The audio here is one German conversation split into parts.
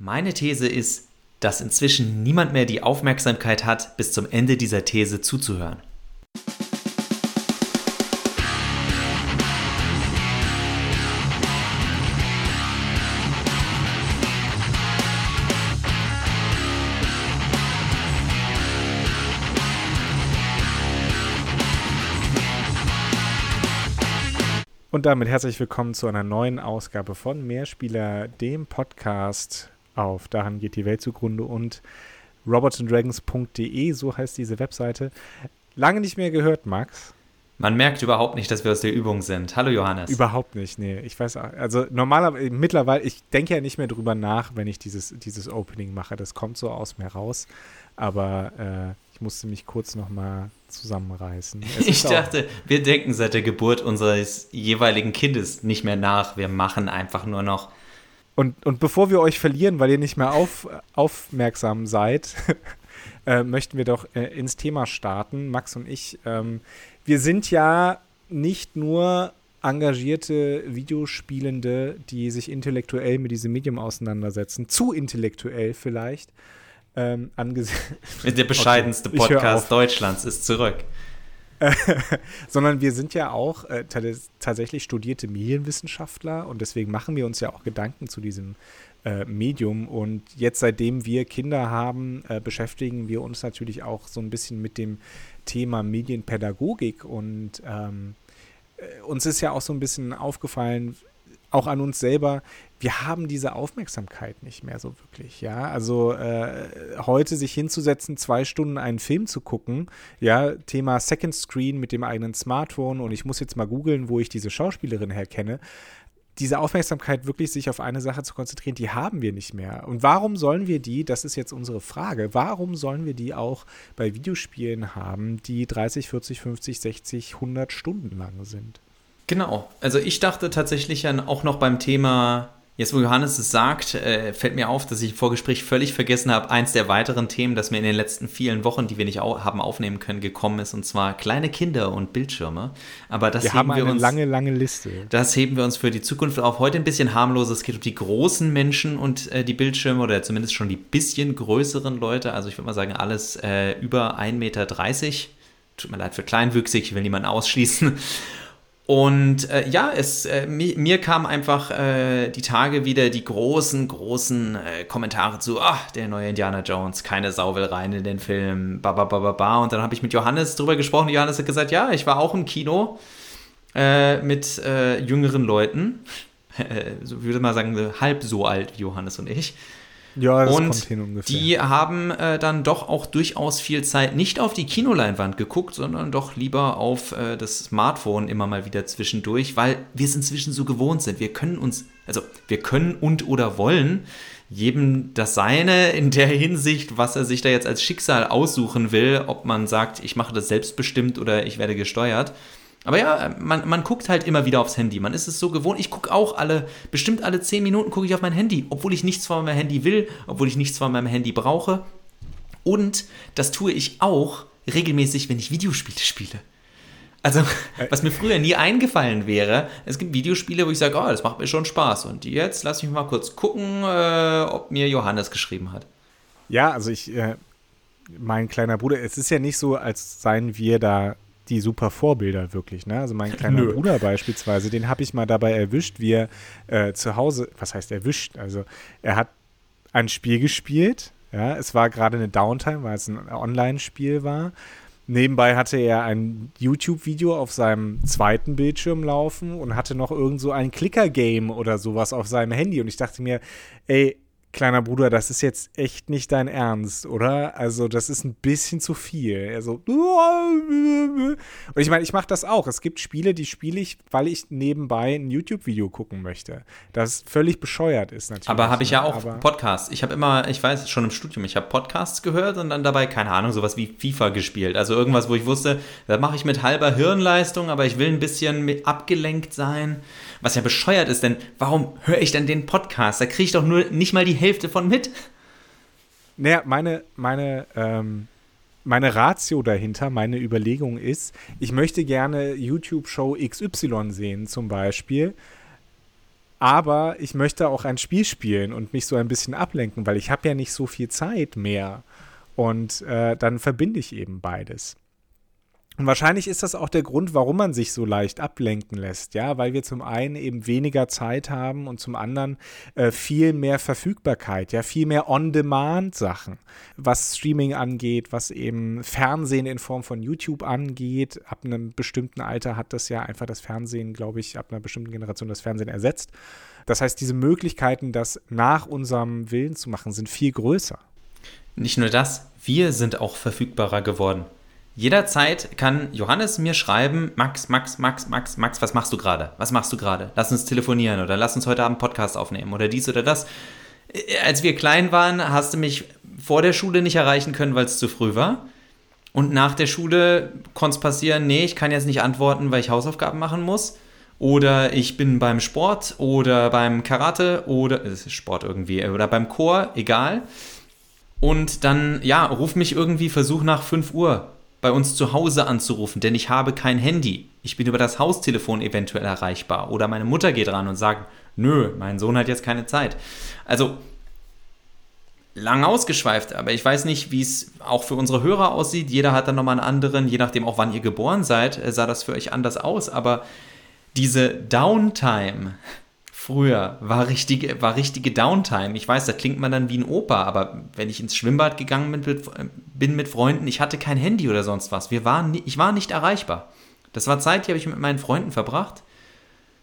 Meine These ist, dass inzwischen niemand mehr die Aufmerksamkeit hat, bis zum Ende dieser These zuzuhören. Und damit herzlich willkommen zu einer neuen Ausgabe von Mehrspieler, dem Podcast auf Daran geht die Welt zugrunde und robotsanddragons.de, so heißt diese Webseite. Lange nicht mehr gehört, Max. Man merkt überhaupt nicht, dass wir aus der Übung sind. Hallo Johannes. Überhaupt nicht, nee. Ich weiß auch, also normalerweise, mittlerweile, ich denke ja nicht mehr drüber nach, wenn ich dieses, dieses Opening mache. Das kommt so aus mir raus. Aber äh, ich musste mich kurz nochmal zusammenreißen. Ich dachte, wir denken seit der Geburt unseres jeweiligen Kindes nicht mehr nach. Wir machen einfach nur noch. Und, und bevor wir euch verlieren, weil ihr nicht mehr auf, aufmerksam seid, äh, möchten wir doch äh, ins Thema starten. Max und ich, ähm, wir sind ja nicht nur engagierte Videospielende, die sich intellektuell mit diesem Medium auseinandersetzen, zu intellektuell vielleicht, ähm, Der bescheidenste okay, Podcast Deutschlands ist zurück. sondern wir sind ja auch äh, tatsächlich studierte Medienwissenschaftler und deswegen machen wir uns ja auch Gedanken zu diesem äh, Medium. Und jetzt, seitdem wir Kinder haben, äh, beschäftigen wir uns natürlich auch so ein bisschen mit dem Thema Medienpädagogik. Und ähm, äh, uns ist ja auch so ein bisschen aufgefallen, auch an uns selber, wir haben diese Aufmerksamkeit nicht mehr so wirklich, ja. Also äh, heute sich hinzusetzen, zwei Stunden einen Film zu gucken, ja, Thema Second Screen mit dem eigenen Smartphone und ich muss jetzt mal googeln, wo ich diese Schauspielerin herkenne. Diese Aufmerksamkeit wirklich sich auf eine Sache zu konzentrieren, die haben wir nicht mehr. Und warum sollen wir die, das ist jetzt unsere Frage, warum sollen wir die auch bei Videospielen haben, die 30, 40, 50, 60, 100 Stunden lang sind? Genau. Also ich dachte tatsächlich auch noch beim Thema, jetzt wo Johannes es sagt, äh, fällt mir auf, dass ich im Vorgespräch völlig vergessen habe, eins der weiteren Themen, das mir in den letzten vielen Wochen, die wir nicht au haben aufnehmen können, gekommen ist, und zwar kleine Kinder und Bildschirme. Aber das wir heben haben wir uns, lange, lange Liste. Das heben wir uns für die Zukunft auf. Heute ein bisschen harmlos. Es geht um die großen Menschen und äh, die Bildschirme oder zumindest schon die bisschen größeren Leute. Also ich würde mal sagen, alles äh, über 1,30 Meter. Tut mir leid für kleinwüchsig, ich will niemanden ausschließen. Und äh, ja, es, äh, mir, mir kam einfach äh, die Tage wieder die großen, großen äh, Kommentare zu, ach, der neue Indiana Jones, keine Sau will rein in den Film, ba, ba, ba, ba, ba. Und dann habe ich mit Johannes drüber gesprochen. Johannes hat gesagt, ja, ich war auch im Kino äh, mit äh, jüngeren Leuten. so würde man sagen, halb so alt wie Johannes und ich. Ja, das und kommt hin ungefähr. Die haben äh, dann doch auch durchaus viel Zeit nicht auf die Kinoleinwand geguckt, sondern doch lieber auf äh, das Smartphone immer mal wieder zwischendurch, weil wir es inzwischen so gewohnt sind. Wir können uns, also wir können und oder wollen jedem das Seine in der Hinsicht, was er sich da jetzt als Schicksal aussuchen will, ob man sagt, ich mache das selbstbestimmt oder ich werde gesteuert. Aber ja, man, man guckt halt immer wieder aufs Handy. Man ist es so gewohnt. Ich gucke auch alle, bestimmt alle 10 Minuten gucke ich auf mein Handy, obwohl ich nichts von meinem Handy will, obwohl ich nichts von meinem Handy brauche. Und das tue ich auch regelmäßig, wenn ich Videospiele spiele. Also, äh. was mir früher nie eingefallen wäre, es gibt Videospiele, wo ich sage, oh, das macht mir schon Spaß. Und jetzt lass mich mal kurz gucken, äh, ob mir Johannes geschrieben hat. Ja, also ich, äh, mein kleiner Bruder, es ist ja nicht so, als seien wir da die super Vorbilder wirklich. Ne? Also mein kleiner Nö. Bruder beispielsweise, den habe ich mal dabei erwischt, wie er äh, zu Hause, was heißt erwischt? Also er hat ein Spiel gespielt. Ja, es war gerade eine Downtime, weil es ein Online-Spiel war. Nebenbei hatte er ein YouTube-Video auf seinem zweiten Bildschirm laufen und hatte noch irgend so ein Clicker-Game oder sowas auf seinem Handy. Und ich dachte mir, ey, kleiner Bruder, das ist jetzt echt nicht dein Ernst, oder? Also, das ist ein bisschen zu viel. Also, und ich meine, ich mache das auch. Es gibt Spiele, die spiele ich, weil ich nebenbei ein YouTube-Video gucken möchte. Das völlig bescheuert ist natürlich. Aber habe ich ja auch aber Podcasts. Ich habe immer, ich weiß schon im Studium, ich habe Podcasts gehört und dann dabei, keine Ahnung, sowas wie FIFA gespielt. Also irgendwas, wo ich wusste, das mache ich mit halber Hirnleistung, aber ich will ein bisschen abgelenkt sein. Was ja bescheuert ist, denn warum höre ich denn den Podcast? Da kriege ich doch nur nicht mal die Hälfte von mit. Naja, meine, meine, ähm, meine Ratio dahinter, meine Überlegung ist, ich möchte gerne YouTube-Show XY sehen, zum Beispiel. aber ich möchte auch ein Spiel spielen und mich so ein bisschen ablenken, weil ich habe ja nicht so viel Zeit mehr. Und äh, dann verbinde ich eben beides. Und wahrscheinlich ist das auch der Grund, warum man sich so leicht ablenken lässt, ja, weil wir zum einen eben weniger Zeit haben und zum anderen äh, viel mehr Verfügbarkeit, ja, viel mehr On-Demand-Sachen, was Streaming angeht, was eben Fernsehen in Form von YouTube angeht. Ab einem bestimmten Alter hat das ja einfach das Fernsehen, glaube ich, ab einer bestimmten Generation das Fernsehen ersetzt. Das heißt, diese Möglichkeiten, das nach unserem Willen zu machen, sind viel größer. Nicht nur das, wir sind auch verfügbarer geworden. Jederzeit kann Johannes mir schreiben, Max, Max, Max, Max, Max, was machst du gerade? Was machst du gerade? Lass uns telefonieren oder lass uns heute Abend Podcast aufnehmen oder dies oder das. Äh, als wir klein waren, hast du mich vor der Schule nicht erreichen können, weil es zu früh war. Und nach der Schule konnte es passieren, nee, ich kann jetzt nicht antworten, weil ich Hausaufgaben machen muss. Oder ich bin beim Sport oder beim Karate oder ist Sport irgendwie oder beim Chor, egal. Und dann, ja, ruf mich irgendwie, versuch nach 5 Uhr bei uns zu Hause anzurufen, denn ich habe kein Handy. Ich bin über das Haustelefon eventuell erreichbar. Oder meine Mutter geht ran und sagt, nö, mein Sohn hat jetzt keine Zeit. Also lang ausgeschweift, aber ich weiß nicht, wie es auch für unsere Hörer aussieht. Jeder hat dann nochmal einen anderen, je nachdem auch wann ihr geboren seid, äh, sah das für euch anders aus. Aber diese Downtime, früher war richtige, war richtige Downtime. Ich weiß, da klingt man dann wie ein Opa, aber wenn ich ins Schwimmbad gegangen bin mit, bin mit Freunden, ich hatte kein Handy oder sonst was. Wir waren, ich war nicht erreichbar. Das war Zeit, die habe ich mit meinen Freunden verbracht.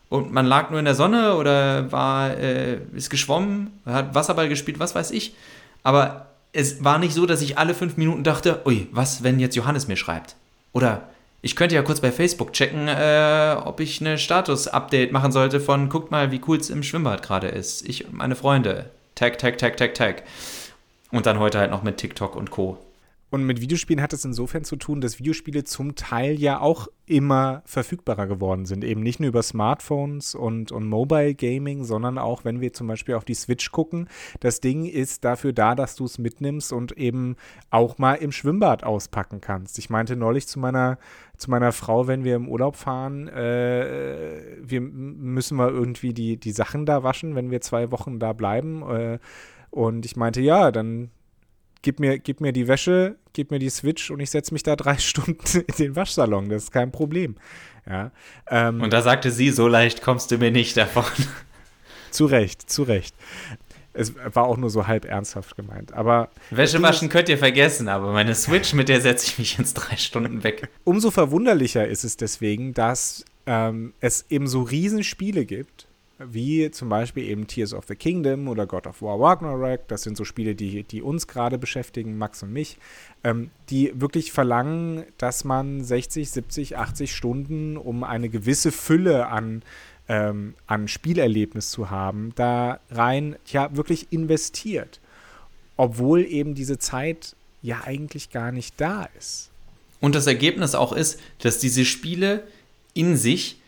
Und man lag nur in der Sonne oder war, äh, ist geschwommen, hat Wasserball gespielt, was weiß ich. Aber es war nicht so, dass ich alle fünf Minuten dachte, ui, was, wenn jetzt Johannes mir schreibt? Oder ich könnte ja kurz bei Facebook checken, äh, ob ich eine Status-Update machen sollte von, guckt mal, wie cool es im Schwimmbad gerade ist. Ich und meine Freunde. Tag, tag, tag, tag, tag. Und dann heute halt noch mit TikTok und Co. Und mit Videospielen hat es insofern zu tun, dass Videospiele zum Teil ja auch immer verfügbarer geworden sind. Eben nicht nur über Smartphones und, und Mobile Gaming, sondern auch, wenn wir zum Beispiel auf die Switch gucken. Das Ding ist dafür da, dass du es mitnimmst und eben auch mal im Schwimmbad auspacken kannst. Ich meinte neulich zu meiner, zu meiner Frau, wenn wir im Urlaub fahren, äh, wir müssen mal irgendwie die, die Sachen da waschen, wenn wir zwei Wochen da bleiben. Äh, und ich meinte, ja, dann gib mir, gib mir die Wäsche, gib mir die Switch und ich setze mich da drei Stunden in den Waschsalon. Das ist kein Problem. Ja, ähm, und da sagte sie, so leicht kommst du mir nicht davon. zu Recht, zu Recht. Es war auch nur so halb ernsthaft gemeint. Aber Wäsche waschen könnt ihr vergessen, aber meine Switch, mit der setze ich mich jetzt drei Stunden weg. Umso verwunderlicher ist es deswegen, dass ähm, es eben so Riesenspiele gibt, wie zum Beispiel eben Tears of the Kingdom oder God of War Ragnarok. Das sind so Spiele, die, die uns gerade beschäftigen, Max und mich, ähm, die wirklich verlangen, dass man 60, 70, 80 Stunden, um eine gewisse Fülle an, ähm, an Spielerlebnis zu haben, da rein ja wirklich investiert. Obwohl eben diese Zeit ja eigentlich gar nicht da ist. Und das Ergebnis auch ist, dass diese Spiele in sich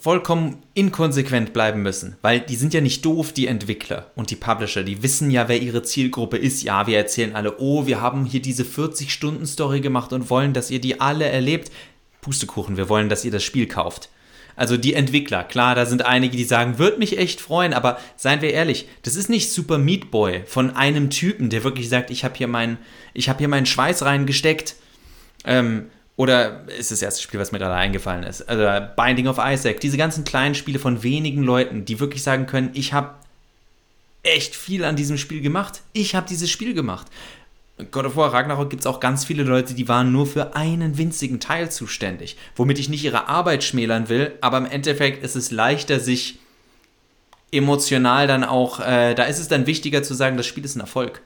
vollkommen inkonsequent bleiben müssen, weil die sind ja nicht doof, die Entwickler und die Publisher, die wissen ja, wer ihre Zielgruppe ist. Ja, wir erzählen alle, oh, wir haben hier diese 40-Stunden-Story gemacht und wollen, dass ihr die alle erlebt. Pustekuchen, wir wollen, dass ihr das Spiel kauft. Also die Entwickler, klar, da sind einige, die sagen, würde mich echt freuen, aber seien wir ehrlich, das ist nicht Super Meat Boy von einem Typen, der wirklich sagt, ich habe hier, mein, hab hier meinen Schweiß reingesteckt. Ähm, oder ist das erste Spiel, was mir gerade eingefallen ist? Also Binding of Isaac. Diese ganzen kleinen Spiele von wenigen Leuten, die wirklich sagen können, ich habe echt viel an diesem Spiel gemacht. Ich habe dieses Spiel gemacht. God of War Ragnarok gibt es auch ganz viele Leute, die waren nur für einen winzigen Teil zuständig. Womit ich nicht ihre Arbeit schmälern will, aber im Endeffekt ist es leichter, sich emotional dann auch, äh, da ist es dann wichtiger zu sagen, das Spiel ist ein Erfolg.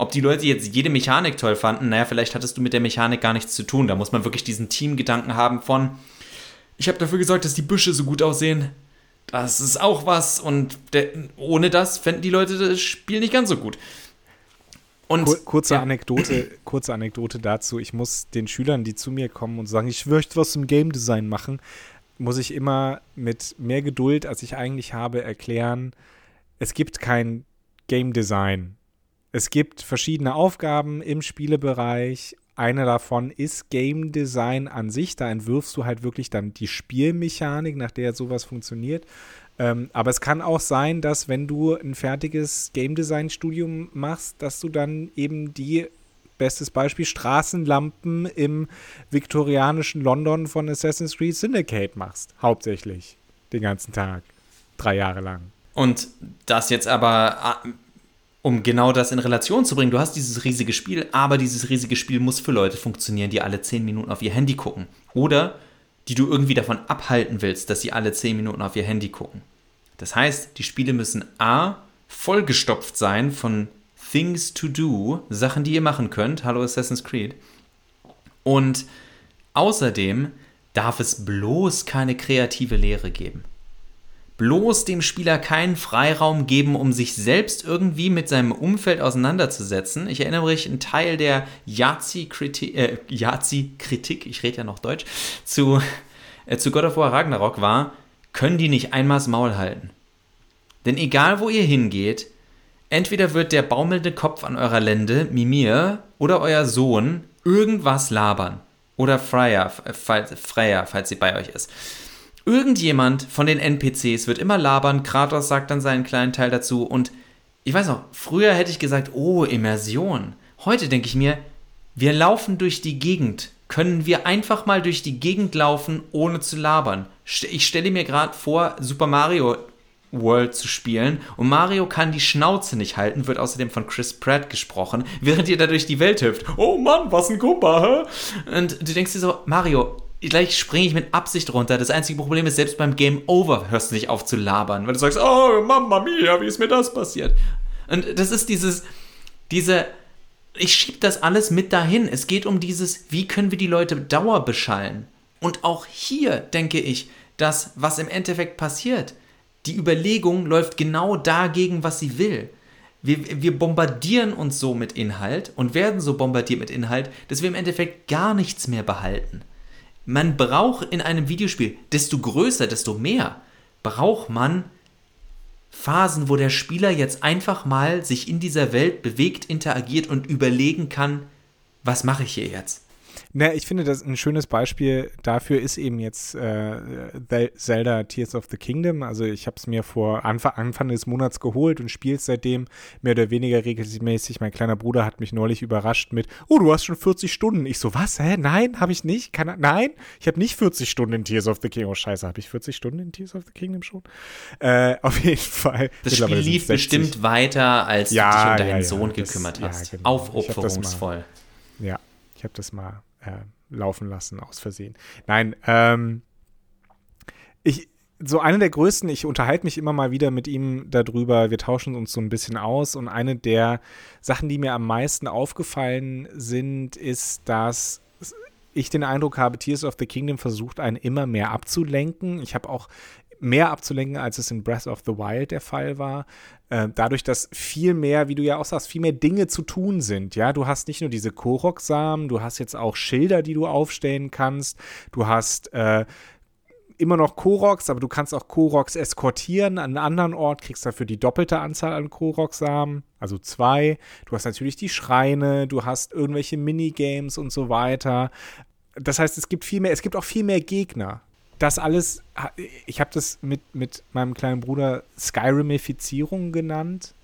Ob die Leute jetzt jede Mechanik toll fanden, naja, vielleicht hattest du mit der Mechanik gar nichts zu tun. Da muss man wirklich diesen Teamgedanken haben von, ich habe dafür gesorgt, dass die Büsche so gut aussehen. Das ist auch was. Und der, ohne das fänden die Leute das Spiel nicht ganz so gut. Und, Kur kurze, ja. Anekdote, kurze Anekdote dazu. Ich muss den Schülern, die zu mir kommen und sagen, ich möchte was im Game Design machen, muss ich immer mit mehr Geduld, als ich eigentlich habe, erklären, es gibt kein Game Design es gibt verschiedene Aufgaben im Spielebereich. Eine davon ist Game Design an sich. Da entwirfst du halt wirklich dann die Spielmechanik, nach der sowas funktioniert. Ähm, aber es kann auch sein, dass wenn du ein fertiges Game Design Studium machst, dass du dann eben die bestes Beispiel Straßenlampen im viktorianischen London von Assassin's Creed Syndicate machst, hauptsächlich den ganzen Tag, drei Jahre lang. Und das jetzt aber, ah, um genau das in Relation zu bringen, du hast dieses riesige Spiel, aber dieses riesige Spiel muss für Leute funktionieren, die alle zehn Minuten auf ihr Handy gucken. Oder die du irgendwie davon abhalten willst, dass sie alle zehn Minuten auf ihr Handy gucken. Das heißt, die Spiele müssen A, vollgestopft sein von Things to Do, Sachen, die ihr machen könnt. Hallo Assassin's Creed. Und außerdem darf es bloß keine kreative Lehre geben. Bloß dem Spieler keinen Freiraum geben, um sich selbst irgendwie mit seinem Umfeld auseinanderzusetzen. Ich erinnere mich, ein Teil der Yazi-Kritik, äh, ich rede ja noch Deutsch, zu, äh, zu God of War Ragnarok war, können die nicht einmal das Maul halten. Denn egal wo ihr hingeht, Entweder wird der baumelnde Kopf an eurer Lende, Mimir, oder euer Sohn irgendwas labern. Oder Freya, falls, Freya, falls sie bei euch ist. Irgendjemand von den NPCs wird immer labern, Kratos sagt dann seinen kleinen Teil dazu und ich weiß noch, früher hätte ich gesagt, oh, Immersion. Heute denke ich mir, wir laufen durch die Gegend. Können wir einfach mal durch die Gegend laufen, ohne zu labern? Ich stelle mir gerade vor, Super Mario World zu spielen und Mario kann die Schnauze nicht halten, wird außerdem von Chris Pratt gesprochen, während ihr da durch die Welt hüpft. Oh Mann, was ein Kumpa, hä? Und du denkst dir so, Mario, gleich springe ich mit Absicht runter. Das einzige Problem ist, selbst beim Game Over hörst du nicht auf zu labern, weil du sagst, oh Mama mia, wie ist mir das passiert? Und das ist dieses, diese, ich schieb das alles mit dahin. Es geht um dieses, wie können wir die Leute dauerbeschallen? Und auch hier denke ich, dass was im Endeffekt passiert, die Überlegung läuft genau dagegen, was sie will. Wir, wir bombardieren uns so mit Inhalt und werden so bombardiert mit Inhalt, dass wir im Endeffekt gar nichts mehr behalten. Man braucht in einem Videospiel, desto größer, desto mehr, braucht man Phasen, wo der Spieler jetzt einfach mal sich in dieser Welt bewegt, interagiert und überlegen kann, was mache ich hier jetzt? Na, ich finde, das ein schönes Beispiel dafür ist eben jetzt äh, Zelda Tears of the Kingdom. Also ich habe es mir vor Anfang, Anfang des Monats geholt und spiele es seitdem mehr oder weniger regelmäßig. Mein kleiner Bruder hat mich neulich überrascht mit, oh, du hast schon 40 Stunden. Ich so, was? Hä? Nein, habe ich nicht. Kann, nein, ich habe nicht 40 Stunden in Tears of the Kingdom. Oh, scheiße, habe ich 40 Stunden in Tears of the Kingdom schon? Äh, auf jeden Fall. Das Spiel lief bestimmt weiter, als ja, du dich um deinen ja, ja, Sohn gekümmert das, hast. Genau. Aufopferungsvoll. Ja, ich habe das mal äh, laufen lassen aus Versehen. Nein, ähm, ich, so eine der größten, ich unterhalte mich immer mal wieder mit ihm darüber, wir tauschen uns so ein bisschen aus und eine der Sachen, die mir am meisten aufgefallen sind, ist, dass ich den Eindruck habe, Tears of the Kingdom versucht einen immer mehr abzulenken. Ich habe auch mehr abzulenken, als es in Breath of the Wild der Fall war. Äh, dadurch, dass viel mehr, wie du ja auch sagst, viel mehr Dinge zu tun sind. Ja, du hast nicht nur diese Korok-Samen, du hast jetzt auch Schilder, die du aufstellen kannst. Du hast äh, immer noch Koroks, aber du kannst auch Koroks eskortieren an einen anderen Ort, kriegst dafür die doppelte Anzahl an Korok-Samen, also zwei. Du hast natürlich die Schreine, du hast irgendwelche Minigames und so weiter. Das heißt, es gibt viel mehr, es gibt auch viel mehr Gegner das alles, ich habe das mit, mit meinem kleinen Bruder Skyrimifizierung genannt,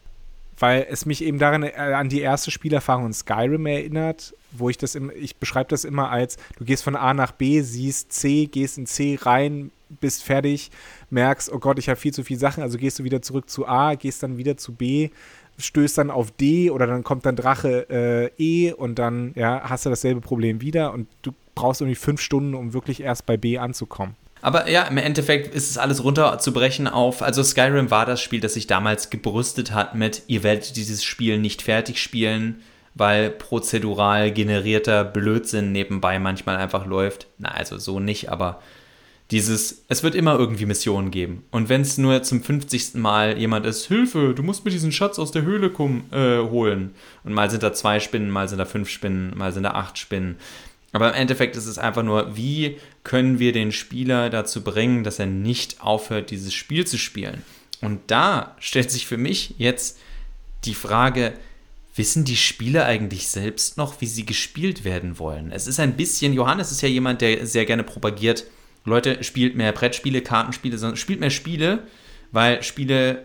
weil es mich eben daran äh, an die erste Spielerfahrung in Skyrim erinnert, wo ich das im, ich beschreibe das immer als, du gehst von A nach B, siehst C, gehst in C rein, bist fertig, merkst, oh Gott, ich habe viel zu viele Sachen, also gehst du wieder zurück zu A, gehst dann wieder zu B, stößt dann auf D oder dann kommt dann Drache äh, E und dann ja, hast du dasselbe Problem wieder und du brauchst irgendwie fünf Stunden, um wirklich erst bei B anzukommen. Aber ja, im Endeffekt ist es alles runterzubrechen auf. Also Skyrim war das Spiel, das sich damals gebrüstet hat mit, ihr werdet dieses Spiel nicht fertig spielen, weil prozedural generierter Blödsinn nebenbei manchmal einfach läuft. Na, also so nicht, aber dieses, es wird immer irgendwie Missionen geben. Und wenn es nur zum 50. Mal jemand ist, Hilfe, du musst mir diesen Schatz aus der Höhle äh, holen. Und mal sind da zwei Spinnen, mal sind da fünf Spinnen, mal sind da acht Spinnen. Aber im Endeffekt ist es einfach nur, wie können wir den Spieler dazu bringen, dass er nicht aufhört, dieses Spiel zu spielen. Und da stellt sich für mich jetzt die Frage, wissen die Spieler eigentlich selbst noch, wie sie gespielt werden wollen? Es ist ein bisschen, Johannes ist ja jemand, der sehr gerne propagiert, Leute, spielt mehr Brettspiele, Kartenspiele, sondern spielt mehr Spiele, weil Spiele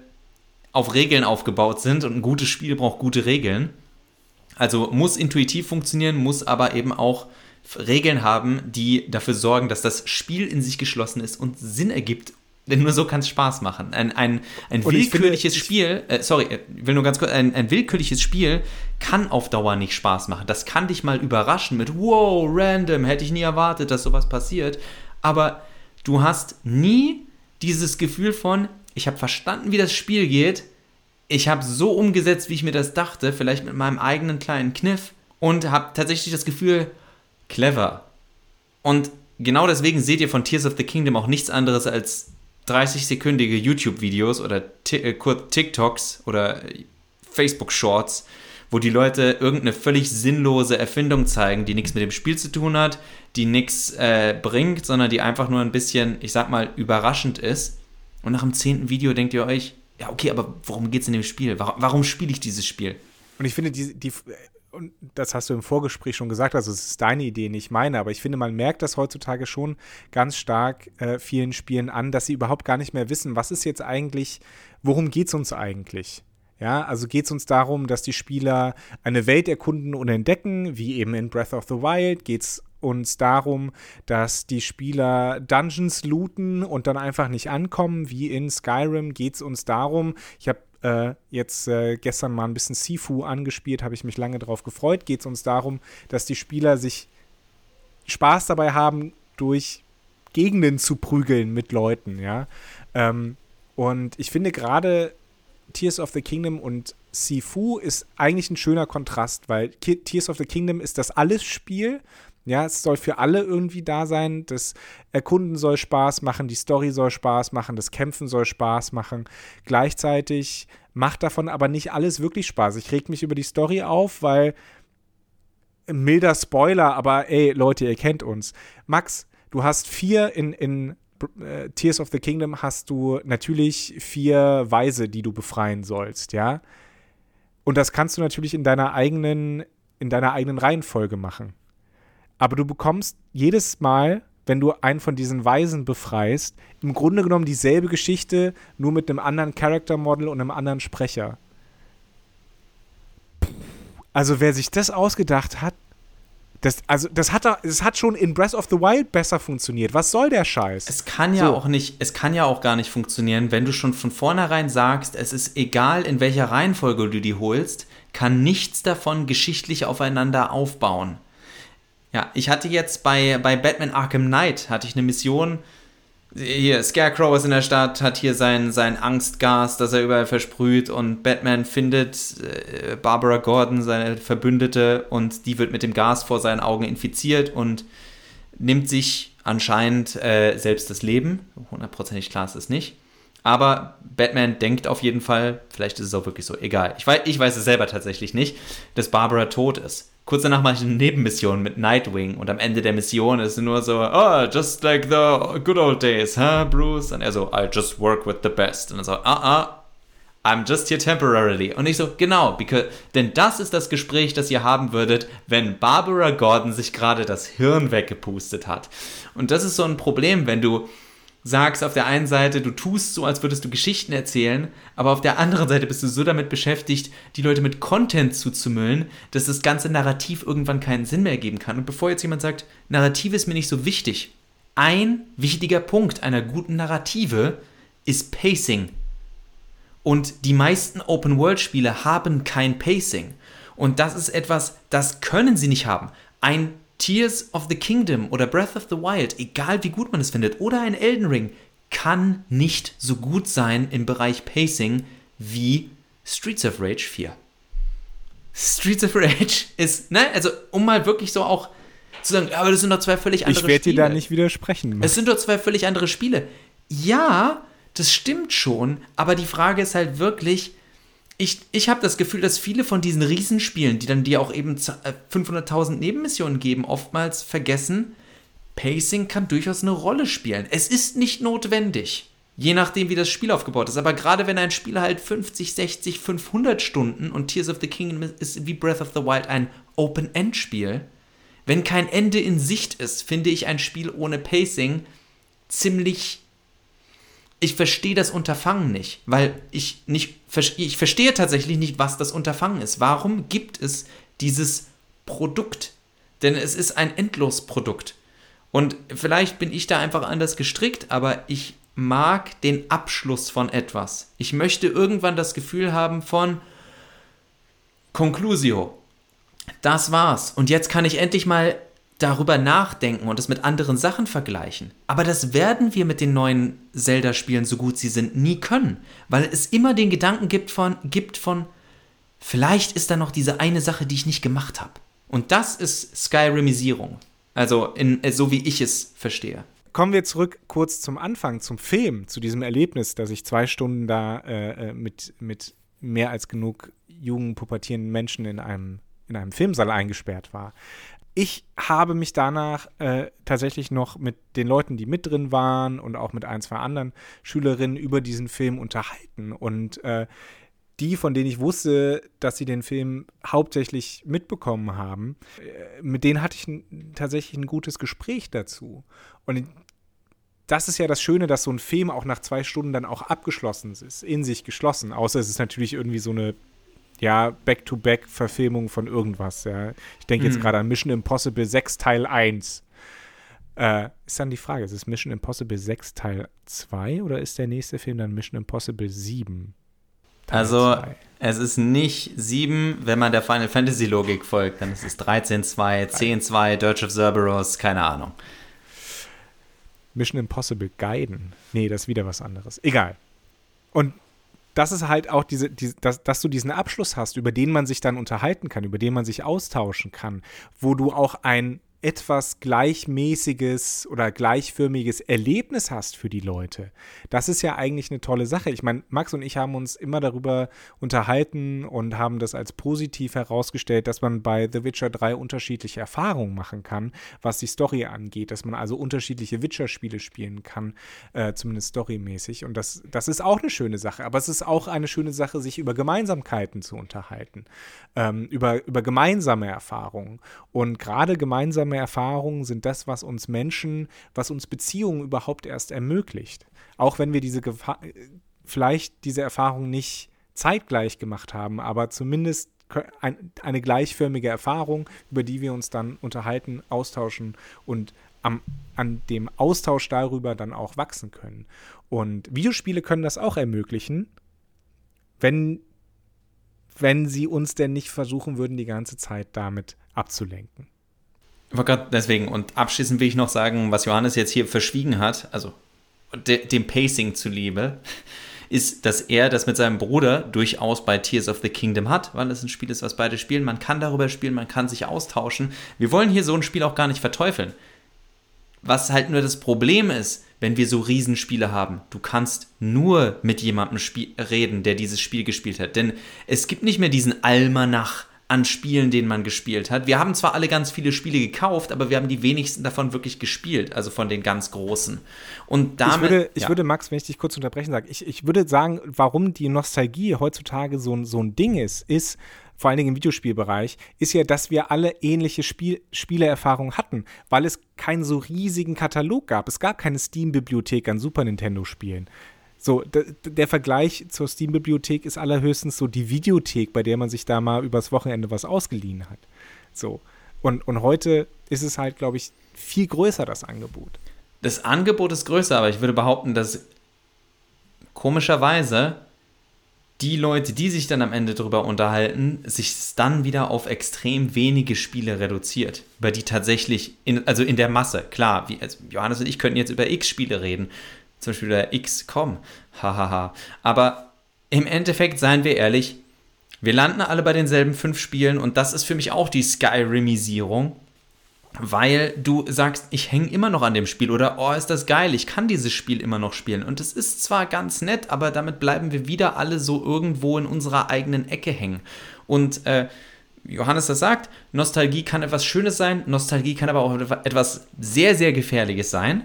auf Regeln aufgebaut sind und ein gutes Spiel braucht gute Regeln. Also muss intuitiv funktionieren, muss aber eben auch Regeln haben, die dafür sorgen, dass das Spiel in sich geschlossen ist und Sinn ergibt. Denn nur so kann es Spaß machen. Ein, ein, ein willkürliches finde, Spiel, äh, sorry, ich äh, will nur ganz kurz, ein, ein willkürliches Spiel kann auf Dauer nicht Spaß machen. Das kann dich mal überraschen mit, wow, random, hätte ich nie erwartet, dass sowas passiert. Aber du hast nie dieses Gefühl von, ich habe verstanden, wie das Spiel geht, ich habe so umgesetzt, wie ich mir das dachte, vielleicht mit meinem eigenen kleinen Kniff und habe tatsächlich das Gefühl, clever. Und genau deswegen seht ihr von Tears of the Kingdom auch nichts anderes als 30-sekündige YouTube-Videos oder äh, TikToks oder Facebook-Shorts, wo die Leute irgendeine völlig sinnlose Erfindung zeigen, die nichts mit dem Spiel zu tun hat, die nichts äh, bringt, sondern die einfach nur ein bisschen, ich sag mal, überraschend ist. Und nach dem zehnten Video denkt ihr euch, ja, okay, aber worum geht es in dem Spiel? Warum, warum spiele ich dieses Spiel? Und ich finde, die, die, und das hast du im Vorgespräch schon gesagt, also es ist deine Idee, nicht meine, aber ich finde, man merkt das heutzutage schon ganz stark äh, vielen Spielen an, dass sie überhaupt gar nicht mehr wissen, was ist jetzt eigentlich, worum geht es uns eigentlich? Ja, also geht es uns darum, dass die Spieler eine Welt erkunden und entdecken, wie eben in Breath of the Wild, geht es uns darum, dass die Spieler Dungeons looten und dann einfach nicht ankommen, wie in Skyrim geht es uns darum, ich habe äh, jetzt äh, gestern mal ein bisschen Sifu angespielt, habe ich mich lange darauf gefreut. Geht es uns darum, dass die Spieler sich Spaß dabei haben, durch Gegenden zu prügeln mit Leuten, ja. Ähm, und ich finde gerade Tears of the Kingdom und Sifu ist eigentlich ein schöner Kontrast, weil Tears of the Kingdom ist das Alles-Spiel, ja, es soll für alle irgendwie da sein. Das Erkunden soll Spaß machen, die Story soll Spaß machen, das Kämpfen soll Spaß machen. Gleichzeitig macht davon aber nicht alles wirklich Spaß. Ich reg mich über die Story auf, weil milder Spoiler, aber ey, Leute, ihr kennt uns. Max, du hast vier in, in äh, Tears of the Kingdom hast du natürlich vier Weise, die du befreien sollst, ja. Und das kannst du natürlich in deiner eigenen, in deiner eigenen Reihenfolge machen aber du bekommst jedes Mal, wenn du einen von diesen Weisen befreist, im Grunde genommen dieselbe Geschichte, nur mit einem anderen Character Model und einem anderen Sprecher. Also wer sich das ausgedacht hat, das, also das hat, das hat schon in Breath of the Wild besser funktioniert. Was soll der Scheiß? Es kann ja so. auch nicht, es kann ja auch gar nicht funktionieren, wenn du schon von vornherein sagst, es ist egal, in welcher Reihenfolge du die holst, kann nichts davon geschichtlich aufeinander aufbauen. Ja, ich hatte jetzt bei, bei Batman Arkham Knight, hatte ich eine Mission, hier, Scarecrow ist in der Stadt, hat hier sein, sein Angstgas, das er überall versprüht und Batman findet äh, Barbara Gordon, seine Verbündete, und die wird mit dem Gas vor seinen Augen infiziert und nimmt sich anscheinend äh, selbst das Leben. Hundertprozentig klar ist es nicht. Aber Batman denkt auf jeden Fall, vielleicht ist es auch wirklich so, egal. Ich weiß, ich weiß es selber tatsächlich nicht, dass Barbara tot ist. Kurz danach mache ich eine Nebenmission mit Nightwing und am Ende der Mission ist nur so, oh, just like the good old days, huh, Bruce? Und er so, I just work with the best. Und er so, ah, ah, I'm just here temporarily. Und ich so, genau, because, denn das ist das Gespräch, das ihr haben würdet, wenn Barbara Gordon sich gerade das Hirn weggepustet hat. Und das ist so ein Problem, wenn du sagst auf der einen Seite, du tust so, als würdest du Geschichten erzählen, aber auf der anderen Seite bist du so damit beschäftigt, die Leute mit Content zuzumüllen, dass das ganze Narrativ irgendwann keinen Sinn mehr geben kann. Und bevor jetzt jemand sagt, Narrative ist mir nicht so wichtig, ein wichtiger Punkt einer guten Narrative ist Pacing. Und die meisten Open-World-Spiele haben kein Pacing. Und das ist etwas, das können sie nicht haben. Ein Tears of the Kingdom oder Breath of the Wild, egal wie gut man es findet, oder ein Elden Ring, kann nicht so gut sein im Bereich Pacing wie Streets of Rage 4. Streets of Rage ist, ne, also um mal wirklich so auch zu sagen, aber das sind doch zwei völlig andere Spiele. Ich werde dir da nicht widersprechen. Es sind doch zwei völlig andere Spiele. Ja, das stimmt schon, aber die Frage ist halt wirklich, ich, ich habe das Gefühl, dass viele von diesen Riesenspielen, die dann dir auch eben 500.000 äh, Nebenmissionen geben, oftmals vergessen, Pacing kann durchaus eine Rolle spielen. Es ist nicht notwendig, je nachdem, wie das Spiel aufgebaut ist. Aber gerade wenn ein Spiel halt 50, 60, 500 Stunden und Tears of the Kingdom ist wie Breath of the Wild ein Open-End-Spiel, wenn kein Ende in Sicht ist, finde ich ein Spiel ohne Pacing ziemlich ich verstehe das Unterfangen nicht, weil ich nicht, ich verstehe tatsächlich nicht, was das Unterfangen ist. Warum gibt es dieses Produkt? Denn es ist ein Endlosprodukt. Und vielleicht bin ich da einfach anders gestrickt, aber ich mag den Abschluss von etwas. Ich möchte irgendwann das Gefühl haben von Conclusio. Das war's. Und jetzt kann ich endlich mal darüber nachdenken und es mit anderen Sachen vergleichen. Aber das werden wir mit den neuen Zelda-Spielen, so gut sie sind, nie können, weil es immer den Gedanken gibt von, gibt von, vielleicht ist da noch diese eine Sache, die ich nicht gemacht habe. Und das ist Skyrimisierung. Also in, äh, so wie ich es verstehe. Kommen wir zurück kurz zum Anfang, zum Film, zu diesem Erlebnis, dass ich zwei Stunden da äh, äh mit, mit mehr als genug jungen, pubertierenden Menschen in einem, in einem Filmsaal eingesperrt war. Ich habe mich danach äh, tatsächlich noch mit den Leuten, die mit drin waren und auch mit ein, zwei anderen Schülerinnen über diesen Film unterhalten. Und äh, die, von denen ich wusste, dass sie den Film hauptsächlich mitbekommen haben, äh, mit denen hatte ich ein, tatsächlich ein gutes Gespräch dazu. Und das ist ja das Schöne, dass so ein Film auch nach zwei Stunden dann auch abgeschlossen ist, in sich geschlossen. Außer es ist natürlich irgendwie so eine ja, Back-to-Back-Verfilmung von irgendwas. Ja. Ich denke jetzt mhm. gerade an Mission Impossible 6 Teil 1. Äh, ist dann die Frage, ist es Mission Impossible 6 Teil 2 oder ist der nächste Film dann Mission Impossible 7? Teil also, 2? es ist nicht 7, wenn man der Final Fantasy Logik folgt, dann ist es 13, 2, 10, 2, Dirge of Cerberus, keine Ahnung. Mission Impossible Gaiden. Nee, das ist wieder was anderes. Egal. Und das ist halt auch diese, diese dass, dass, du diesen Abschluss hast, über den man sich dann unterhalten kann, über den man sich austauschen kann, wo du auch ein etwas gleichmäßiges oder gleichförmiges Erlebnis hast für die Leute. Das ist ja eigentlich eine tolle Sache. Ich meine, Max und ich haben uns immer darüber unterhalten und haben das als positiv herausgestellt, dass man bei The Witcher 3 unterschiedliche Erfahrungen machen kann, was die Story angeht, dass man also unterschiedliche Witcher-Spiele spielen kann, äh, zumindest storymäßig. Und das, das ist auch eine schöne Sache. Aber es ist auch eine schöne Sache, sich über Gemeinsamkeiten zu unterhalten, ähm, über, über gemeinsame Erfahrungen. Und gerade gemeinsame gemeinsame Erfahrungen sind das, was uns Menschen, was uns Beziehungen überhaupt erst ermöglicht. Auch wenn wir diese Gefahr, vielleicht diese Erfahrung nicht zeitgleich gemacht haben, aber zumindest ein, eine gleichförmige Erfahrung, über die wir uns dann unterhalten, austauschen und am, an dem Austausch darüber dann auch wachsen können. Und Videospiele können das auch ermöglichen, wenn, wenn sie uns denn nicht versuchen würden, die ganze Zeit damit abzulenken. Deswegen, und abschließend will ich noch sagen, was Johannes jetzt hier verschwiegen hat, also de, dem Pacing zuliebe, ist, dass er das mit seinem Bruder durchaus bei Tears of the Kingdom hat, weil es ein Spiel ist, was beide spielen. Man kann darüber spielen, man kann sich austauschen. Wir wollen hier so ein Spiel auch gar nicht verteufeln. Was halt nur das Problem ist, wenn wir so Riesenspiele haben. Du kannst nur mit jemandem reden, der dieses Spiel gespielt hat. Denn es gibt nicht mehr diesen Almanach an Spielen, denen man gespielt hat. Wir haben zwar alle ganz viele Spiele gekauft, aber wir haben die wenigsten davon wirklich gespielt, also von den ganz großen. Und damit, ich würde, ich ja. würde Max, wenn ich dich kurz unterbrechen sage, ich, ich würde sagen, warum die Nostalgie heutzutage so, so ein Ding ist, ist, vor allen Dingen im Videospielbereich, ist ja, dass wir alle ähnliche Spiel Spielerfahrungen hatten, weil es keinen so riesigen Katalog gab. Es gab keine Steam-Bibliothek an Super Nintendo-Spielen. So, der Vergleich zur Steam-Bibliothek ist allerhöchstens so die Videothek, bei der man sich da mal übers Wochenende was ausgeliehen hat. So. Und, und heute ist es halt, glaube ich, viel größer, das Angebot. Das Angebot ist größer, aber ich würde behaupten, dass komischerweise die Leute, die sich dann am Ende darüber unterhalten, sich dann wieder auf extrem wenige Spiele reduziert, über die tatsächlich, in, also in der Masse, klar, wie, also Johannes und ich könnten jetzt über X-Spiele reden, zum Beispiel der XCOM. Hahaha. Aber im Endeffekt, seien wir ehrlich, wir landen alle bei denselben fünf Spielen und das ist für mich auch die Skyrimisierung, weil du sagst, ich hänge immer noch an dem Spiel oder oh, ist das geil, ich kann dieses Spiel immer noch spielen. Und es ist zwar ganz nett, aber damit bleiben wir wieder alle so irgendwo in unserer eigenen Ecke hängen. Und äh, Johannes das sagt, Nostalgie kann etwas Schönes sein, Nostalgie kann aber auch etwas sehr, sehr Gefährliches sein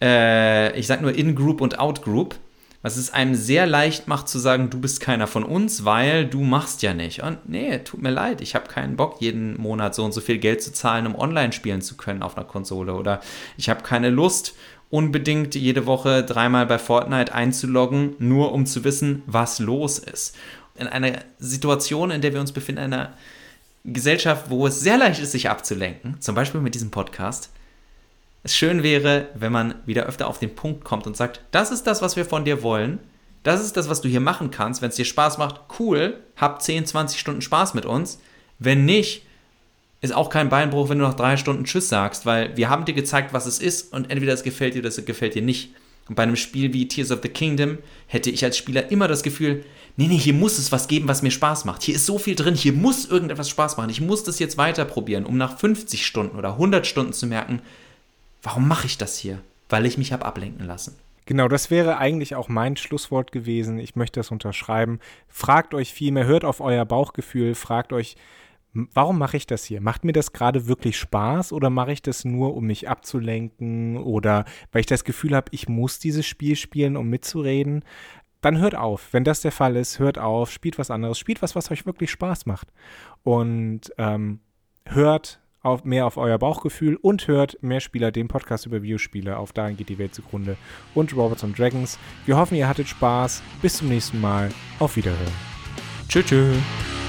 äh, ich sag nur In-Group und Out-Group, was es einem sehr leicht macht zu sagen, du bist keiner von uns, weil du machst ja nicht. Und nee, tut mir leid, ich habe keinen Bock, jeden Monat so und so viel Geld zu zahlen, um online spielen zu können auf einer Konsole. Oder ich habe keine Lust, unbedingt jede Woche dreimal bei Fortnite einzuloggen, nur um zu wissen, was los ist. In einer Situation, in der wir uns befinden, in einer Gesellschaft, wo es sehr leicht ist, sich abzulenken, zum Beispiel mit diesem Podcast, es schön wäre, wenn man wieder öfter auf den Punkt kommt und sagt, das ist das, was wir von dir wollen, das ist das, was du hier machen kannst. Wenn es dir Spaß macht, cool, hab 10, 20 Stunden Spaß mit uns. Wenn nicht, ist auch kein Beinbruch, wenn du nach drei Stunden Tschüss sagst, weil wir haben dir gezeigt, was es ist und entweder es gefällt dir oder es gefällt dir nicht. Und bei einem Spiel wie Tears of the Kingdom hätte ich als Spieler immer das Gefühl, nee, nee, hier muss es was geben, was mir Spaß macht. Hier ist so viel drin, hier muss irgendetwas Spaß machen. Ich muss das jetzt weiter probieren, um nach 50 Stunden oder 100 Stunden zu merken, warum mache ich das hier? Weil ich mich habe ablenken lassen. Genau, das wäre eigentlich auch mein Schlusswort gewesen. Ich möchte das unterschreiben. Fragt euch viel mehr, hört auf euer Bauchgefühl, fragt euch, warum mache ich das hier? Macht mir das gerade wirklich Spaß oder mache ich das nur, um mich abzulenken oder weil ich das Gefühl habe, ich muss dieses Spiel spielen, um mitzureden? Dann hört auf. Wenn das der Fall ist, hört auf, spielt was anderes, spielt was, was euch wirklich Spaß macht. Und ähm, hört auf, mehr auf euer Bauchgefühl und hört mehr Spieler, den Podcast über Videospiele auf Darin geht die Welt zugrunde und Robots und Dragons. Wir hoffen, ihr hattet Spaß. Bis zum nächsten Mal. Auf Wiederhören. Tschüss. tschüss.